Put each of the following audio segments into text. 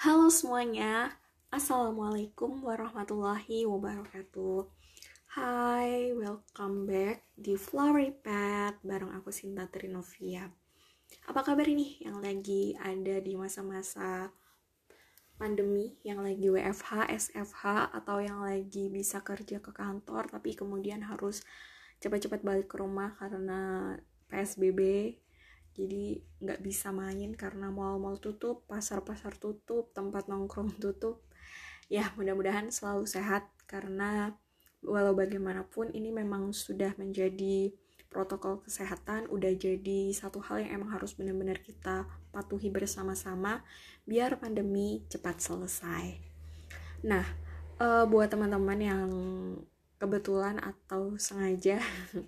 Halo semuanya, Assalamualaikum warahmatullahi wabarakatuh. Hai, welcome back di Flowery Pet bareng aku Sinta Trinovia. Apa kabar ini yang lagi ada di masa-masa pandemi? Yang lagi WFH, SFH atau yang lagi bisa kerja ke kantor tapi kemudian harus cepat-cepat balik ke rumah karena PSBB jadi nggak bisa main karena mall-mall tutup, pasar-pasar tutup, tempat nongkrong tutup. Ya, mudah-mudahan selalu sehat karena walau bagaimanapun ini memang sudah menjadi protokol kesehatan, udah jadi satu hal yang emang harus benar-benar kita patuhi bersama-sama biar pandemi cepat selesai. Nah, uh, buat teman-teman yang kebetulan atau sengaja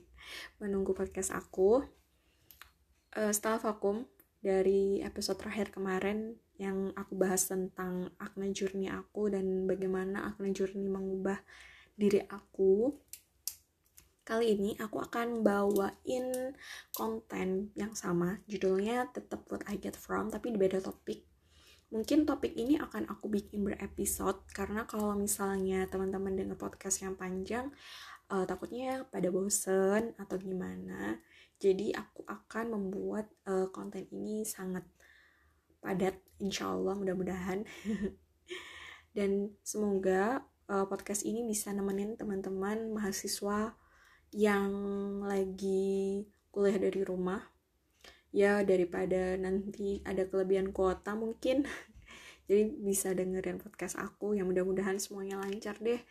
menunggu podcast aku, uh, setelah vakum dari episode terakhir kemarin yang aku bahas tentang acne journey aku dan bagaimana acne journey mengubah diri aku. Kali ini aku akan bawain konten yang sama. Judulnya tetap what I get from tapi di beda topik. Mungkin topik ini akan aku bikin berepisode karena kalau misalnya teman-teman dengar podcast yang panjang uh, takutnya pada bosen atau gimana jadi aku akan membuat uh, konten ini sangat padat, insya Allah mudah-mudahan. Dan semoga uh, podcast ini bisa nemenin teman-teman mahasiswa yang lagi kuliah dari rumah. Ya daripada nanti ada kelebihan kuota mungkin. Jadi bisa dengerin podcast aku yang mudah-mudahan semuanya lancar deh.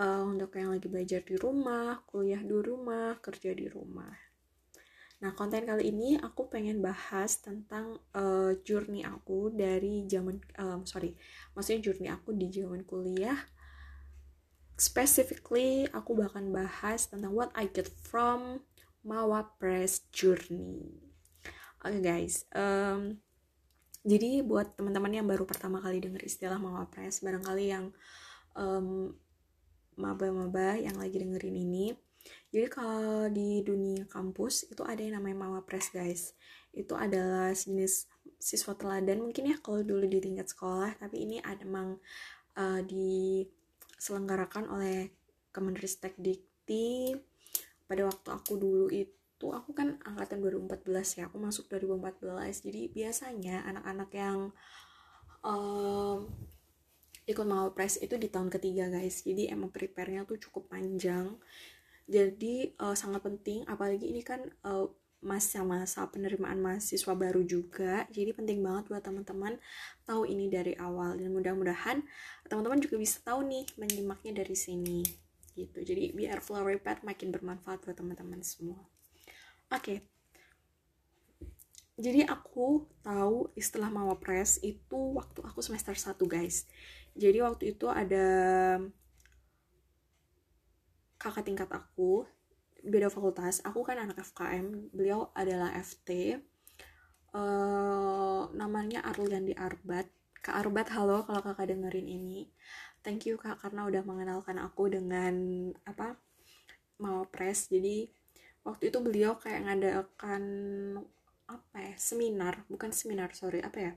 Uh, untuk yang lagi belajar di rumah, kuliah di rumah, kerja di rumah. Nah, konten kali ini aku pengen bahas tentang uh, journey aku dari zaman um, sorry, maksudnya journey aku di zaman kuliah. Specifically, aku bahkan bahas tentang what I get from Mawa Press journey. Oke okay, guys, um, jadi buat teman-teman yang baru pertama kali dengar istilah Mawa Press, barangkali yang um, maba-maba yang lagi dengerin ini, jadi kalau di dunia kampus itu ada yang namanya Mama Press guys. Itu adalah jenis siswa teladan mungkin ya kalau dulu di tingkat sekolah, tapi ini ada emang uh, diselenggarakan oleh Kemenristek Dikti pada waktu aku dulu itu aku kan angkatan 2014 ya. Aku masuk 2014 jadi biasanya anak-anak yang um, ikut mau press itu di tahun ketiga guys. Jadi emang prepare-nya tuh cukup panjang jadi uh, sangat penting apalagi ini kan uh, masa-masa penerimaan mahasiswa baru juga. Jadi penting banget buat teman-teman tahu ini dari awal. Dan mudah-mudahan teman-teman juga bisa tahu nih menyimaknya dari sini. Gitu. Jadi biar flower pad makin bermanfaat buat teman-teman semua. Oke. Okay. jadi aku tahu istilah press itu waktu aku semester 1 guys. Jadi waktu itu ada kakak tingkat aku beda fakultas aku kan anak FKM beliau adalah FT uh, eh, namanya Arliandi Arbat. Kak Arbat halo kalau kakak dengerin ini. Thank you kak karena udah mengenalkan aku dengan apa mau press jadi waktu itu beliau kayak ngadakan apa ya seminar. Bukan seminar sorry apa ya?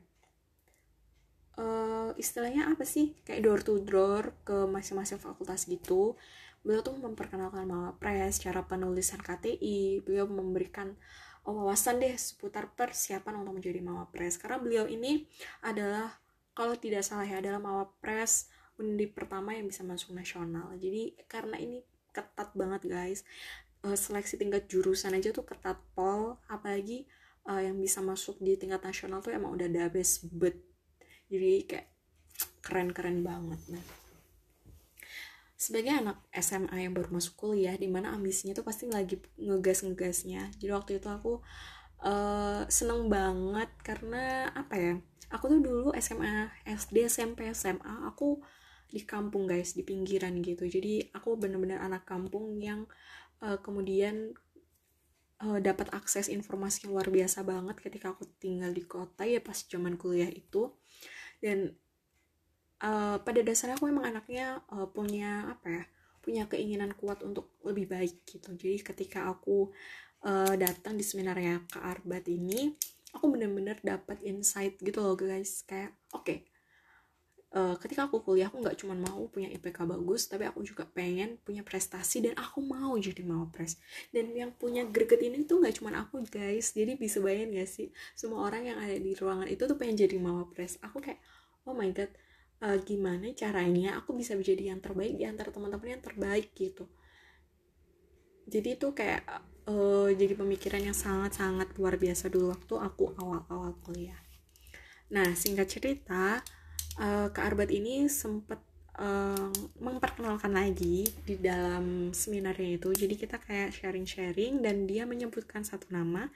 Uh, istilahnya apa sih? Kayak door to door ke masing-masing fakultas gitu beliau tuh memperkenalkan Mawapres, cara penulisan KTI, beliau memberikan wawasan deh seputar persiapan untuk menjadi Mawapres. Karena beliau ini adalah kalau tidak salah ya adalah Mawapres undi pertama yang bisa masuk nasional. Jadi karena ini ketat banget guys. Uh, seleksi tingkat jurusan aja tuh ketat pol, apalagi uh, yang bisa masuk di tingkat nasional tuh emang udah best bet. Jadi kayak keren-keren banget. Nah, sebagai anak SMA yang baru masuk kuliah di mana ambisinya tuh pasti lagi ngegas ngegasnya jadi waktu itu aku uh, seneng banget karena apa ya aku tuh dulu SMA SD SMP SMA aku di kampung guys di pinggiran gitu. Jadi aku bener-bener anak kampung yang uh, kemudian uh, dapat akses informasi yang luar biasa banget ketika aku tinggal di kota ya pas zaman kuliah itu. Dan uh, pada dasarnya aku emang anaknya uh, punya apa ya punya keinginan kuat untuk lebih baik gitu. Jadi ketika aku uh, datang di seminarnya Kak Arbat ini aku bener-bener dapat insight gitu loh guys. Kayak oke okay, uh, ketika aku kuliah aku nggak cuma mau punya IPK bagus tapi aku juga pengen punya prestasi dan aku mau jadi mawapres. Dan yang punya greget ini tuh nggak cuma aku guys. Jadi bisa bayangin gak sih semua orang yang ada di ruangan itu tuh pengen jadi mawapres. Aku kayak oh my god uh, gimana caranya aku bisa menjadi yang terbaik di antara teman-teman yang terbaik gitu. Jadi itu kayak uh, jadi pemikiran yang sangat-sangat luar biasa dulu waktu aku awal-awal kuliah. Nah singkat cerita uh, Kak Arbat ini sempat uh, memperkenalkan lagi di dalam seminarnya itu. Jadi kita kayak sharing-sharing dan dia menyebutkan satu nama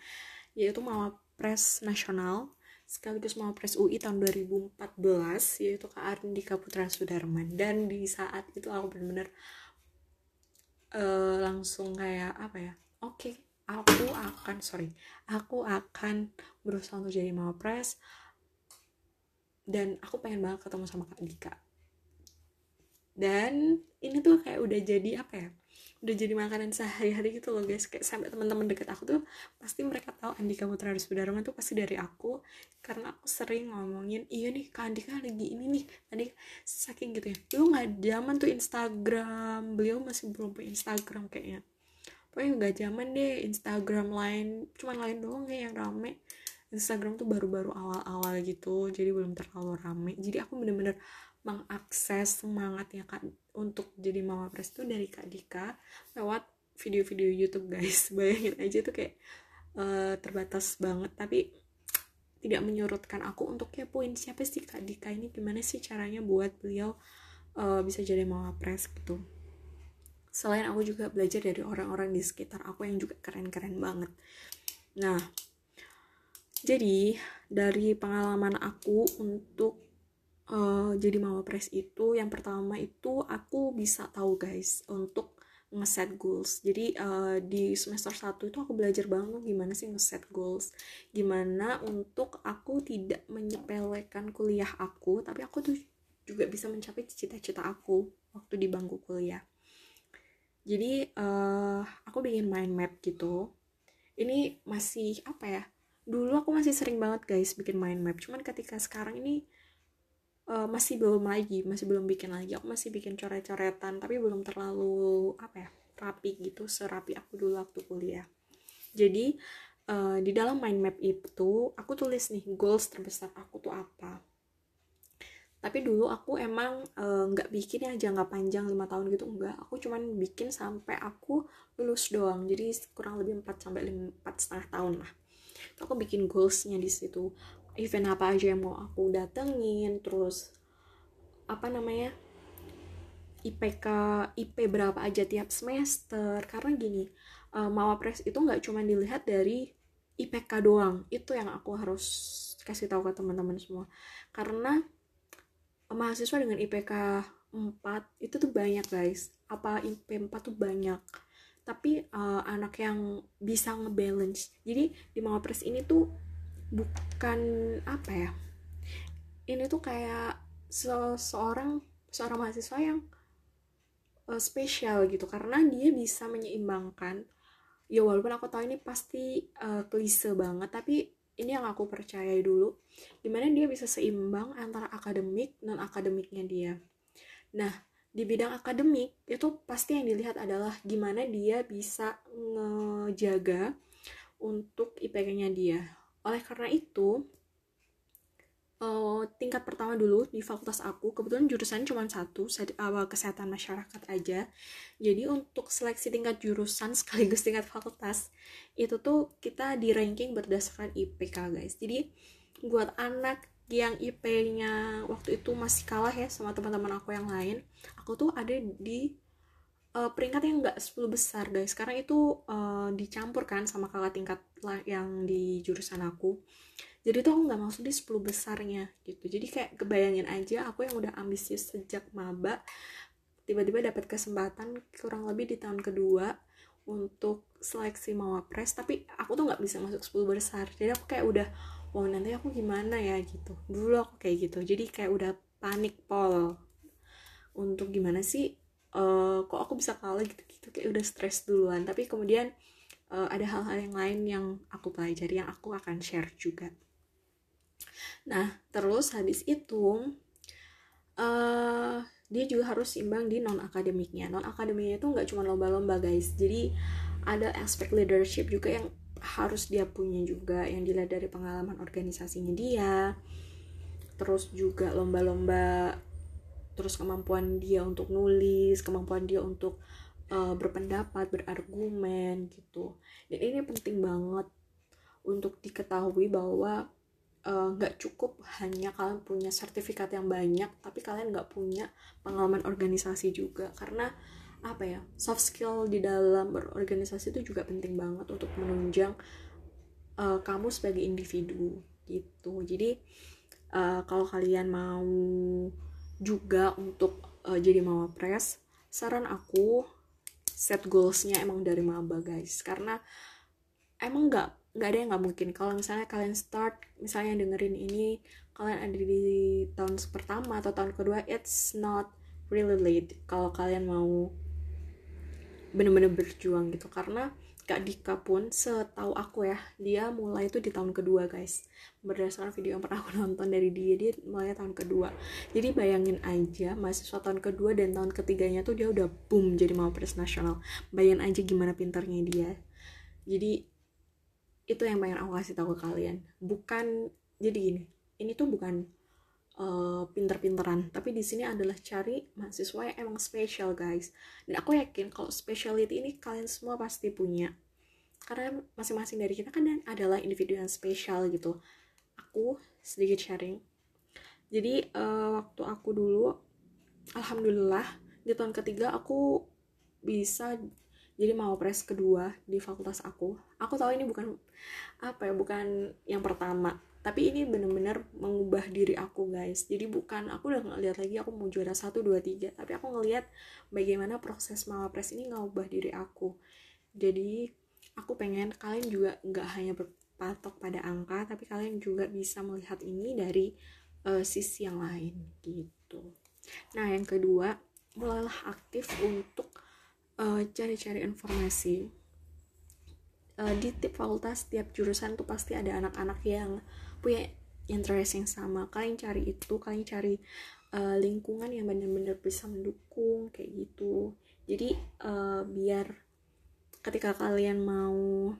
yaitu Mawapres Nasional sekaligus Mawapres UI tahun 2014 yaitu Kak Arndika Putra Sudarman. Dan di saat itu aku benar-benar uh, langsung kayak apa ya oke okay, aku akan sorry aku akan berusaha untuk jadi Mawapres dan aku pengen banget ketemu sama Kak Dika dan ini tuh kayak udah jadi apa ya udah jadi makanan sehari-hari gitu loh guys. Kayak sampai teman-teman deket aku tuh pasti mereka tahu Andika Putra Sudarman tuh pasti dari aku. Karena aku sering ngomongin iya nih Kak Andika lagi ini nih tadi saking gitu ya. Lu nggak zaman tuh Instagram beliau masih belum punya Instagram kayaknya. Pokoknya nggak zaman deh Instagram lain cuman lain doang kayak yang rame. Instagram tuh baru-baru awal-awal gitu jadi belum terlalu rame. Jadi aku bener-bener mengakses semangatnya kak untuk jadi mama pres tuh dari kak Dika lewat video-video YouTube guys. Bayangin aja tuh kayak uh, terbatas banget. Tapi tidak menyurutkan aku untuk kepoin siapa sih kak Dika ini gimana sih caranya buat beliau uh, bisa jadi mama pres gitu. Selain aku juga belajar dari orang-orang di sekitar aku yang juga keren-keren banget. Nah jadi dari pengalaman aku untuk uh, jadi pres itu yang pertama itu aku bisa tahu guys untuk ngeset goals. Jadi uh, di semester 1 itu aku belajar banget gimana sih ngeset goals. Gimana untuk aku tidak menyepelekan kuliah aku tapi aku tuh juga bisa mencapai cita-cita aku waktu di bangku kuliah. Jadi uh, aku bikin mind map gitu. Ini masih apa ya dulu aku masih sering banget guys bikin mind map. Cuman ketika sekarang ini uh, masih belum lagi masih belum bikin lagi. Aku masih bikin coret-coretan tapi belum terlalu apa ya rapi gitu serapi aku dulu waktu kuliah. Jadi uh, di dalam mind map itu aku tulis nih goals terbesar aku tuh apa. Tapi dulu aku emang eh, nggak uh, bikin yang jangka panjang lima tahun gitu enggak aku cuman bikin sampai aku lulus doang. Jadi kurang lebih 4 sampai empat setengah tahun lah. Aku bikin goalsnya di situ event apa aja yang mau aku datengin terus apa namanya IPK IP berapa aja tiap semester. Karena gini uh, mawapres itu nggak cuma dilihat dari IPK doang. Itu yang aku harus kasih tahu ke teman-teman semua. Karena mahasiswa dengan IPK 4 itu tuh banyak guys. Apa IP 4 tuh banyak. Tapi uh, anak yang bisa ngebalance. Jadi di Mawapres ini tuh bukan apa ya ini tuh kayak seseorang seorang mahasiswa yang uh, spesial gitu karena dia bisa menyeimbangkan ya walaupun aku tahu ini pasti uh, klise banget tapi ini yang aku percayai dulu di mana dia bisa seimbang antara akademik dan akademiknya dia nah di bidang akademik itu pasti yang dilihat adalah gimana dia bisa ngejaga untuk IPK-nya dia. Oleh karena itu, uh, tingkat pertama dulu di fakultas aku, kebetulan jurusan cuma satu, awal kesehatan masyarakat aja. Jadi untuk seleksi tingkat jurusan sekaligus tingkat fakultas, itu tuh kita di ranking berdasarkan IPK guys. Jadi buat anak yang IP-nya waktu itu masih kalah ya sama teman-teman aku yang lain aku tuh ada di uh, peringkat yang enggak 10 besar guys. Karena itu uh, dicampur kan sama kakak tingkat lah yang di jurusan aku. Jadi tuh aku nggak masuk di 10 besarnya gitu. Jadi kayak kebayangin aja aku yang udah ambisius sejak maba tiba-tiba dapat kesempatan kurang lebih di tahun kedua untuk seleksi mawapres tapi aku tuh nggak bisa masuk 10 besar. Jadi aku kayak udah wow nanti aku gimana ya? gitu. Dulu aku kayak gitu. Jadi kayak udah panik pol untuk gimana sih uh, kok aku bisa kalah gitu gitu kayak udah stres duluan. Tapi kemudian uh, ada hal-hal yang lain yang aku pelajari yang aku akan share juga. Nah terus habis itu uh, dia juga harus imbang di non akademiknya non akademiknya itu nggak cuma lomba-lomba guys. Jadi ada aspek leadership juga yang harus dia punya juga yang dilihat dari pengalaman organisasinya dia. Terus juga lomba-lomba terus kemampuan dia untuk nulis kemampuan dia untuk uh, berpendapat berargumen gitu. Dan ini penting banget untuk diketahui bahwa eh, nggak uh, cukup hanya kalian punya sertifikat yang banyak tapi kalian nggak punya pengalaman organisasi juga. Karena apa ya soft skill di dalam berorganisasi itu juga penting banget untuk menunjang uh, kamu sebagai individu gitu. Jadi uh, kalau kalian mau juga untuk uh, jadi mawapres saran aku set goalsnya emang dari maba guys. Karena emang nggak nggak ada yang nggak mungkin. Kalau misalnya kalian start misalnya dengerin ini kalian ada di tahun pertama atau tahun kedua it's not really late. Kalau kalian mau bener-bener berjuang gitu. Karena Kak Dika pun setahu aku ya dia mulai itu di tahun kedua guys. Berdasarkan video yang pernah aku nonton dari dia dia mulai tahun kedua. Jadi bayangin aja mahasiswa tahun kedua dan tahun ketiganya tuh dia udah boom jadi mau pres nasional. Bayangin aja gimana pintarnya dia. Jadi itu yang pengen aku kasih tahu ke kalian. Bukan jadi gini ini tuh bukan uh, pinter-pinteran. Tapi di sini adalah cari mahasiswa yang emang spesial guys. Dan aku yakin kalau speciality ini kalian semua pasti punya. Karena masing-masing dari kita kan adalah individu yang spesial gitu. Aku sedikit sharing. Jadi uh, waktu aku dulu alhamdulillah di tahun ketiga aku bisa jadi mau pres kedua di fakultas aku. Aku tahu ini bukan apa ya bukan yang pertama tapi ini bener-bener mengubah diri aku guys. Jadi bukan aku udah ngeliat lagi aku mau juara satu dua tiga. Tapi aku ngeliat bagaimana proses pres ini ngubah diri aku. Jadi aku pengen kalian juga nggak hanya berpatok pada angka tapi kalian juga bisa melihat ini dari uh, sisi yang lain gitu. Nah yang kedua mulailah aktif untuk eh, cari-cari informasi. Uh, di tip fakultas tiap jurusan tuh pasti ada anak-anak yang punya interest yang sama. Kalian cari itu kalian cari uh, lingkungan yang benar-benar bisa mendukung kayak gitu. Jadi uh, biar ketika kalian mau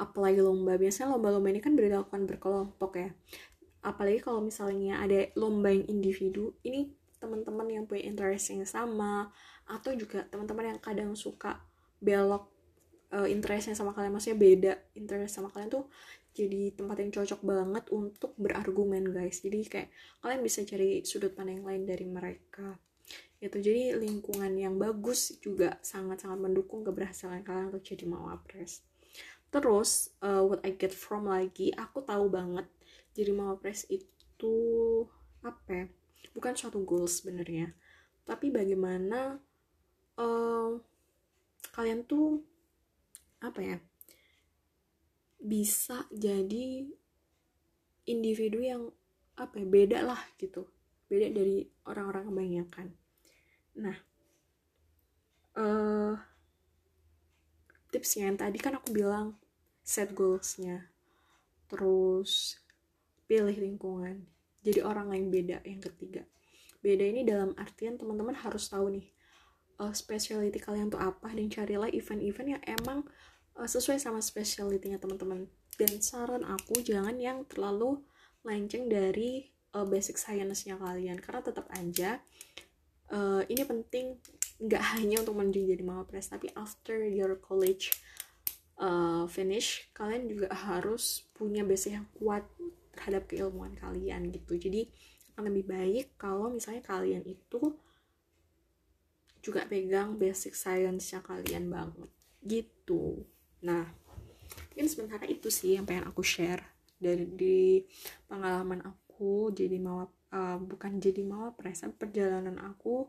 apply lomba biasanya lomba-lomba ini kan dilakukan berkelompok ya. Apalagi kalau misalnya ada lomba yang individu ini teman-teman yang punya interest yang sama atau juga teman-teman yang kadang suka belok uh, interestnya sama kalian maksudnya beda interest sama kalian tuh jadi tempat yang cocok banget untuk berargumen guys. Jadi kayak kalian bisa cari sudut pandang lain dari mereka. Itu jadi lingkungan yang bagus juga sangat-sangat mendukung keberhasilan kalian untuk jadi mawapres. Terus uh, what I get from lagi aku tahu banget jadi mawapres itu apa ya? Bukan suatu goals sebenarnya. Tapi bagaimana uh, kalian tuh apa ya bisa jadi individu yang apa ya beda lah gitu. Beda dari orang-orang kebanyakan. Nah uh, tipsnya yang tadi kan aku bilang set goalsnya. Terus pilih lingkungan. Jadi orang yang beda yang ketiga. Beda ini dalam artian teman-teman harus tahu nih uh, specialty kalian tuh apa dan carilah event-event yang emang uh, sesuai sama specialty-nya teman-teman. Dan saran aku jangan yang terlalu lenceng dari uh, basic science-nya kalian. Karena tetap aja uh, ini penting nggak hanya untuk menjadi mawapres tapi after your college uh, finish kalian juga harus punya basic yang kuat terhadap keilmuan kalian gitu. Jadi akan lebih baik kalau misalnya kalian itu juga pegang basic science-nya kalian banget gitu nah mungkin sementara itu sih yang pengen aku share dari pengalaman aku jadi mau uh, bukan jadi mau tapi perjalanan aku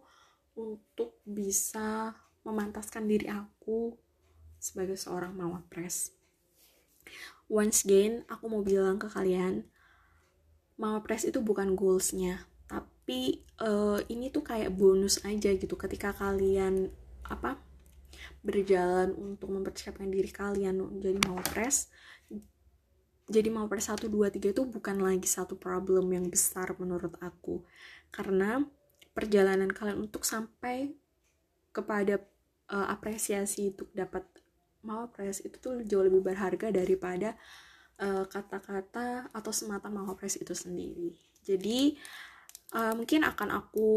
untuk bisa memantaskan diri aku sebagai seorang mawapres. Once again, aku mau bilang ke kalian, mawapres itu bukan goalsnya, tapi uh, ini tuh kayak bonus aja gitu ketika kalian apa berjalan untuk mempersiapkan diri kalian jadi mau press jadi mau per 1, 2, 3 itu bukan lagi satu problem yang besar menurut aku. Karena perjalanan kalian untuk sampai kepada uh, apresiasi untuk dapat mau press itu tuh jauh lebih berharga daripada eh, kata-kata uh, atau semata mau press itu sendiri. Jadi uh, mungkin akan aku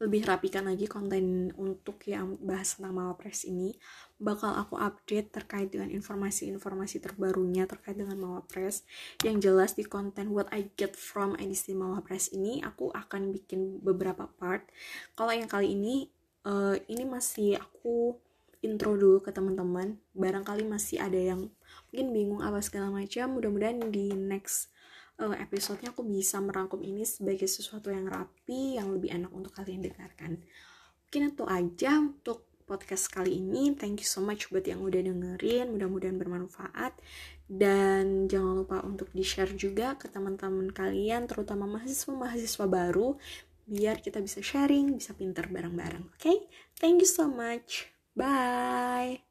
lebih rapikan lagi konten untuk yang bahas tentang Mawapres ini bakal aku update terkait dengan informasi-informasi terbarunya terkait dengan Mawapres yang jelas di konten what I get from edisi Mawapres ini aku akan bikin beberapa part. Kalau yang kali ini uh, ini masih aku intro dulu ke teman-teman. Barangkali masih ada yang mungkin bingung apa segala macam mudah-mudahan di next uh, episodenya aku bisa merangkum ini sebagai sesuatu yang rapi yang lebih enak untuk kalian dengarkan. Mungkin itu aja untuk podcast kali ini. Thank you so much buat yang udah dengerin. Mudah-mudahan bermanfaat. Dan jangan lupa untuk di share juga ke teman-teman kalian terutama mahasiswa-mahasiswa baru biar kita bisa sharing bisa pinter bareng-bareng oke? Okay? thank you so much. Bye